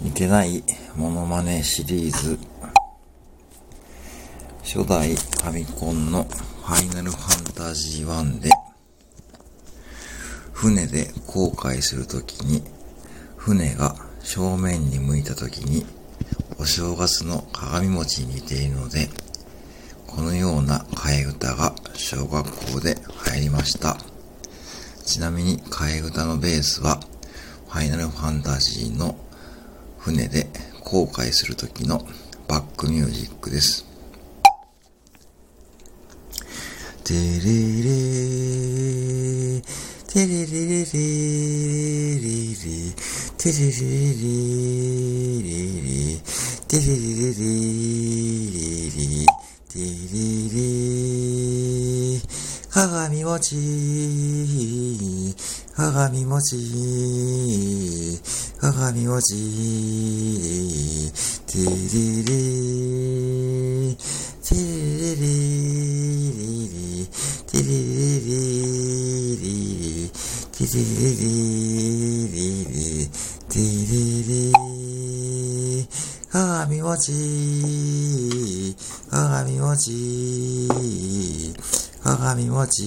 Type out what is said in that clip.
似てないモノマネシリーズ初代ファミコンのファイナルファンタジー1で船で航海するときに船が正面に向いたときにお正月の鏡餅に似ているのでこのような替え歌が小学校で入りました。ちなみに替え歌のベースはファイナルファンタジーの船で航海する時のバックミュージックです。テレレテレレレレレレテレレレレレテレレレレレレテレレ鏡餅鏡餅鏡餅てれれてれれてれれてれれてれれ鏡餅鏡餅鏡餅